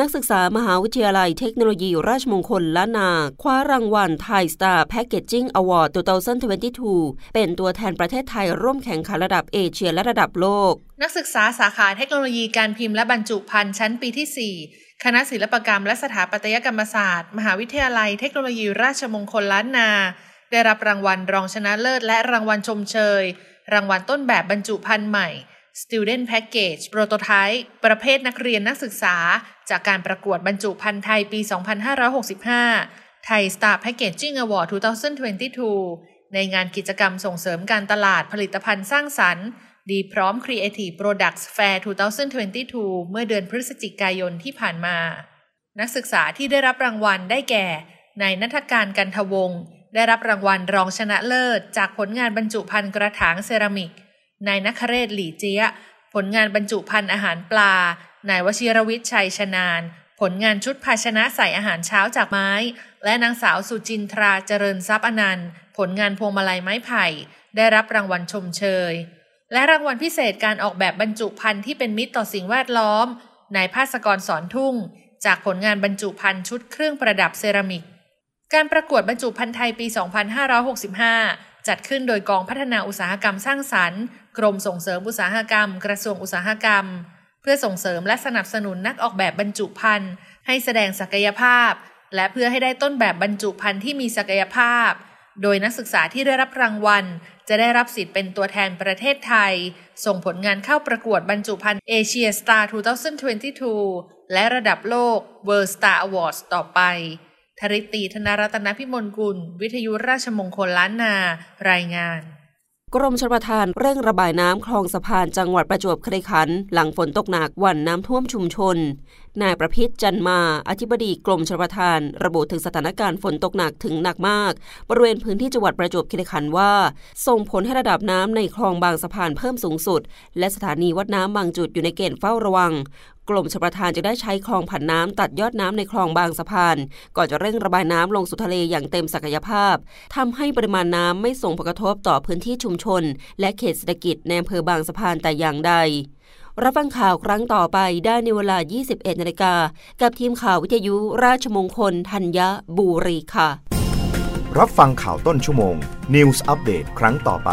นักศึกษามหาวิทยาลัยเทคโนโลยีราชมงคลล้านนา คว้ารางวัลไทยสตาร์แพคเกจจิ้งอวอร์ด2022 เป็นตัวแทนประเทศไทยร่วมแข่งขันระดับเอเชียและระดับโลก นักศึกษาสาขาเทคโนโลยีการพิมพ์และบรรจุภัณฑ์ชั้นปีที่ 4 คณะศิลปกรรมและสถาปัตยกรรมศาสตร์ มหาวิทยาลัยเทคโนโลยีราชมงคลล้านนา ได้รับรางวัลรองชนะเลิศ และรางวัลชมเชย รางวัลต้นแบบบรรจุภัณฑ์ใหม่ Student Package Prototype ประเภทนักเรียนนักศึกษา จากการประกวดบรรจุภัณฑ์ไทยปี 2565 ไทย Star Packaging Award 2022 ในงานกิจกรรมส่งเสริมการตลาดผลิตภัณฑ์สร้างสรรค์ ดีพร้อม Creative Products Fair 2022 เมื่อเดือนพฤศจิกายนที่ผ่านมา นักศึกษาที่ได้รับรางวัลได้แก่นายนัทการกันทวงศ์ได้รับรางวัลรองชนะเลิศ จากผลงานบรรจุภัณฑ์กระถางเซรามิก นายนัคเรศหลี่เจียผลงานบรรจุภัณฑ์อาหารปลา นายวชิรวิทย์ชัยชนาน ผลงานชุดภาชนะใส่อาหารเช้าจากไม้ และนางสาวสุจินทราเจริญทรัพย์อนันต์ ผลงานพวงมาลัยไม้ไผ่ ได้รับรางวัลชมเชย และรางวัลพิเศษการออกแบบบรรจุภัณฑ์ที่เป็นมิตรต่อสิ่งแวดล้อม นายภาสกรสอนทุ่ง จากผลงานบรรจุภัณฑ์ชุดเครื่องประดับเซรามิก การประกวดบรรจุภัณฑ์ไทยปี 2565 จัดขึ้นโดยกองพัฒนาอุตสาหกรรมสร้างสรรค์ กรมส่งเสริมอุตสาหกรรม กระทรวงอุตสาหกรรม เพื่อส่งเสริมและสนับสนุนนักออกแบบบรรจุภัณฑ์ให้แสดงศักยภาพ และเพื่อให้ได้ต้นแบบบรรจุภัณฑ์ที่มีศักยภาพ โดยนักศึกษาที่ได้รับรางวัล จะได้รับสิทธิ์เป็นตัวแทนประเทศไทย ส่งผลงานเข้าประกวดบรรจุภัณฑ์เอเชียสตาร์2022 และระดับโลก World Star Awards ต่อไป ธริตีธนรัตนพิมลกุล วิทยุราชมงคลล้านนา รายงานกรมชลประทานเร่งระบายน้ำคลองสะพานจังหวัดประจวบคีรีขันธ์หลังฝนตกหนักวันน้ำท่วมชุมชน นายประพิษจันมา อธิบดีกรมชลประทาน ระบุถึงสถานการณ์ฝนตกหนักถึงหนักมาก บริเวณพื้นที่จังหวัดประจวบคีรีขันธ์ว่า ส่งผลให้ระดับน้ำในคลองบางสะพานเพิ่มสูงสุด และสถานีวัดน้ำบางจุดอยู่ในเกณฑ์เฝ้าระวัง กรมชลประทานจะได้ใช้คลองผันน้ำตัดยอดน้ำในคลองบางสะพาน ก่อนจะเร่งระบายน้ำลงสู่ทะเลอย่างเต็มศักยภาพทำให้ปริมาณน้ำไม่ส่งผลกระทบต่อพื้นที่ชุมชน และเขตเศรษฐกิจในอำเภอบางสะพานแต่อย่างใดรับฟังข่าวครั้งต่อไปได้ในเวลา 21 นาฬิกา กับทีมข่าววิทยุราชมงคลธัญบุรีค่ะ รับฟังข่าวต้นชั่วโมง News อัปเดตครั้งต่อไป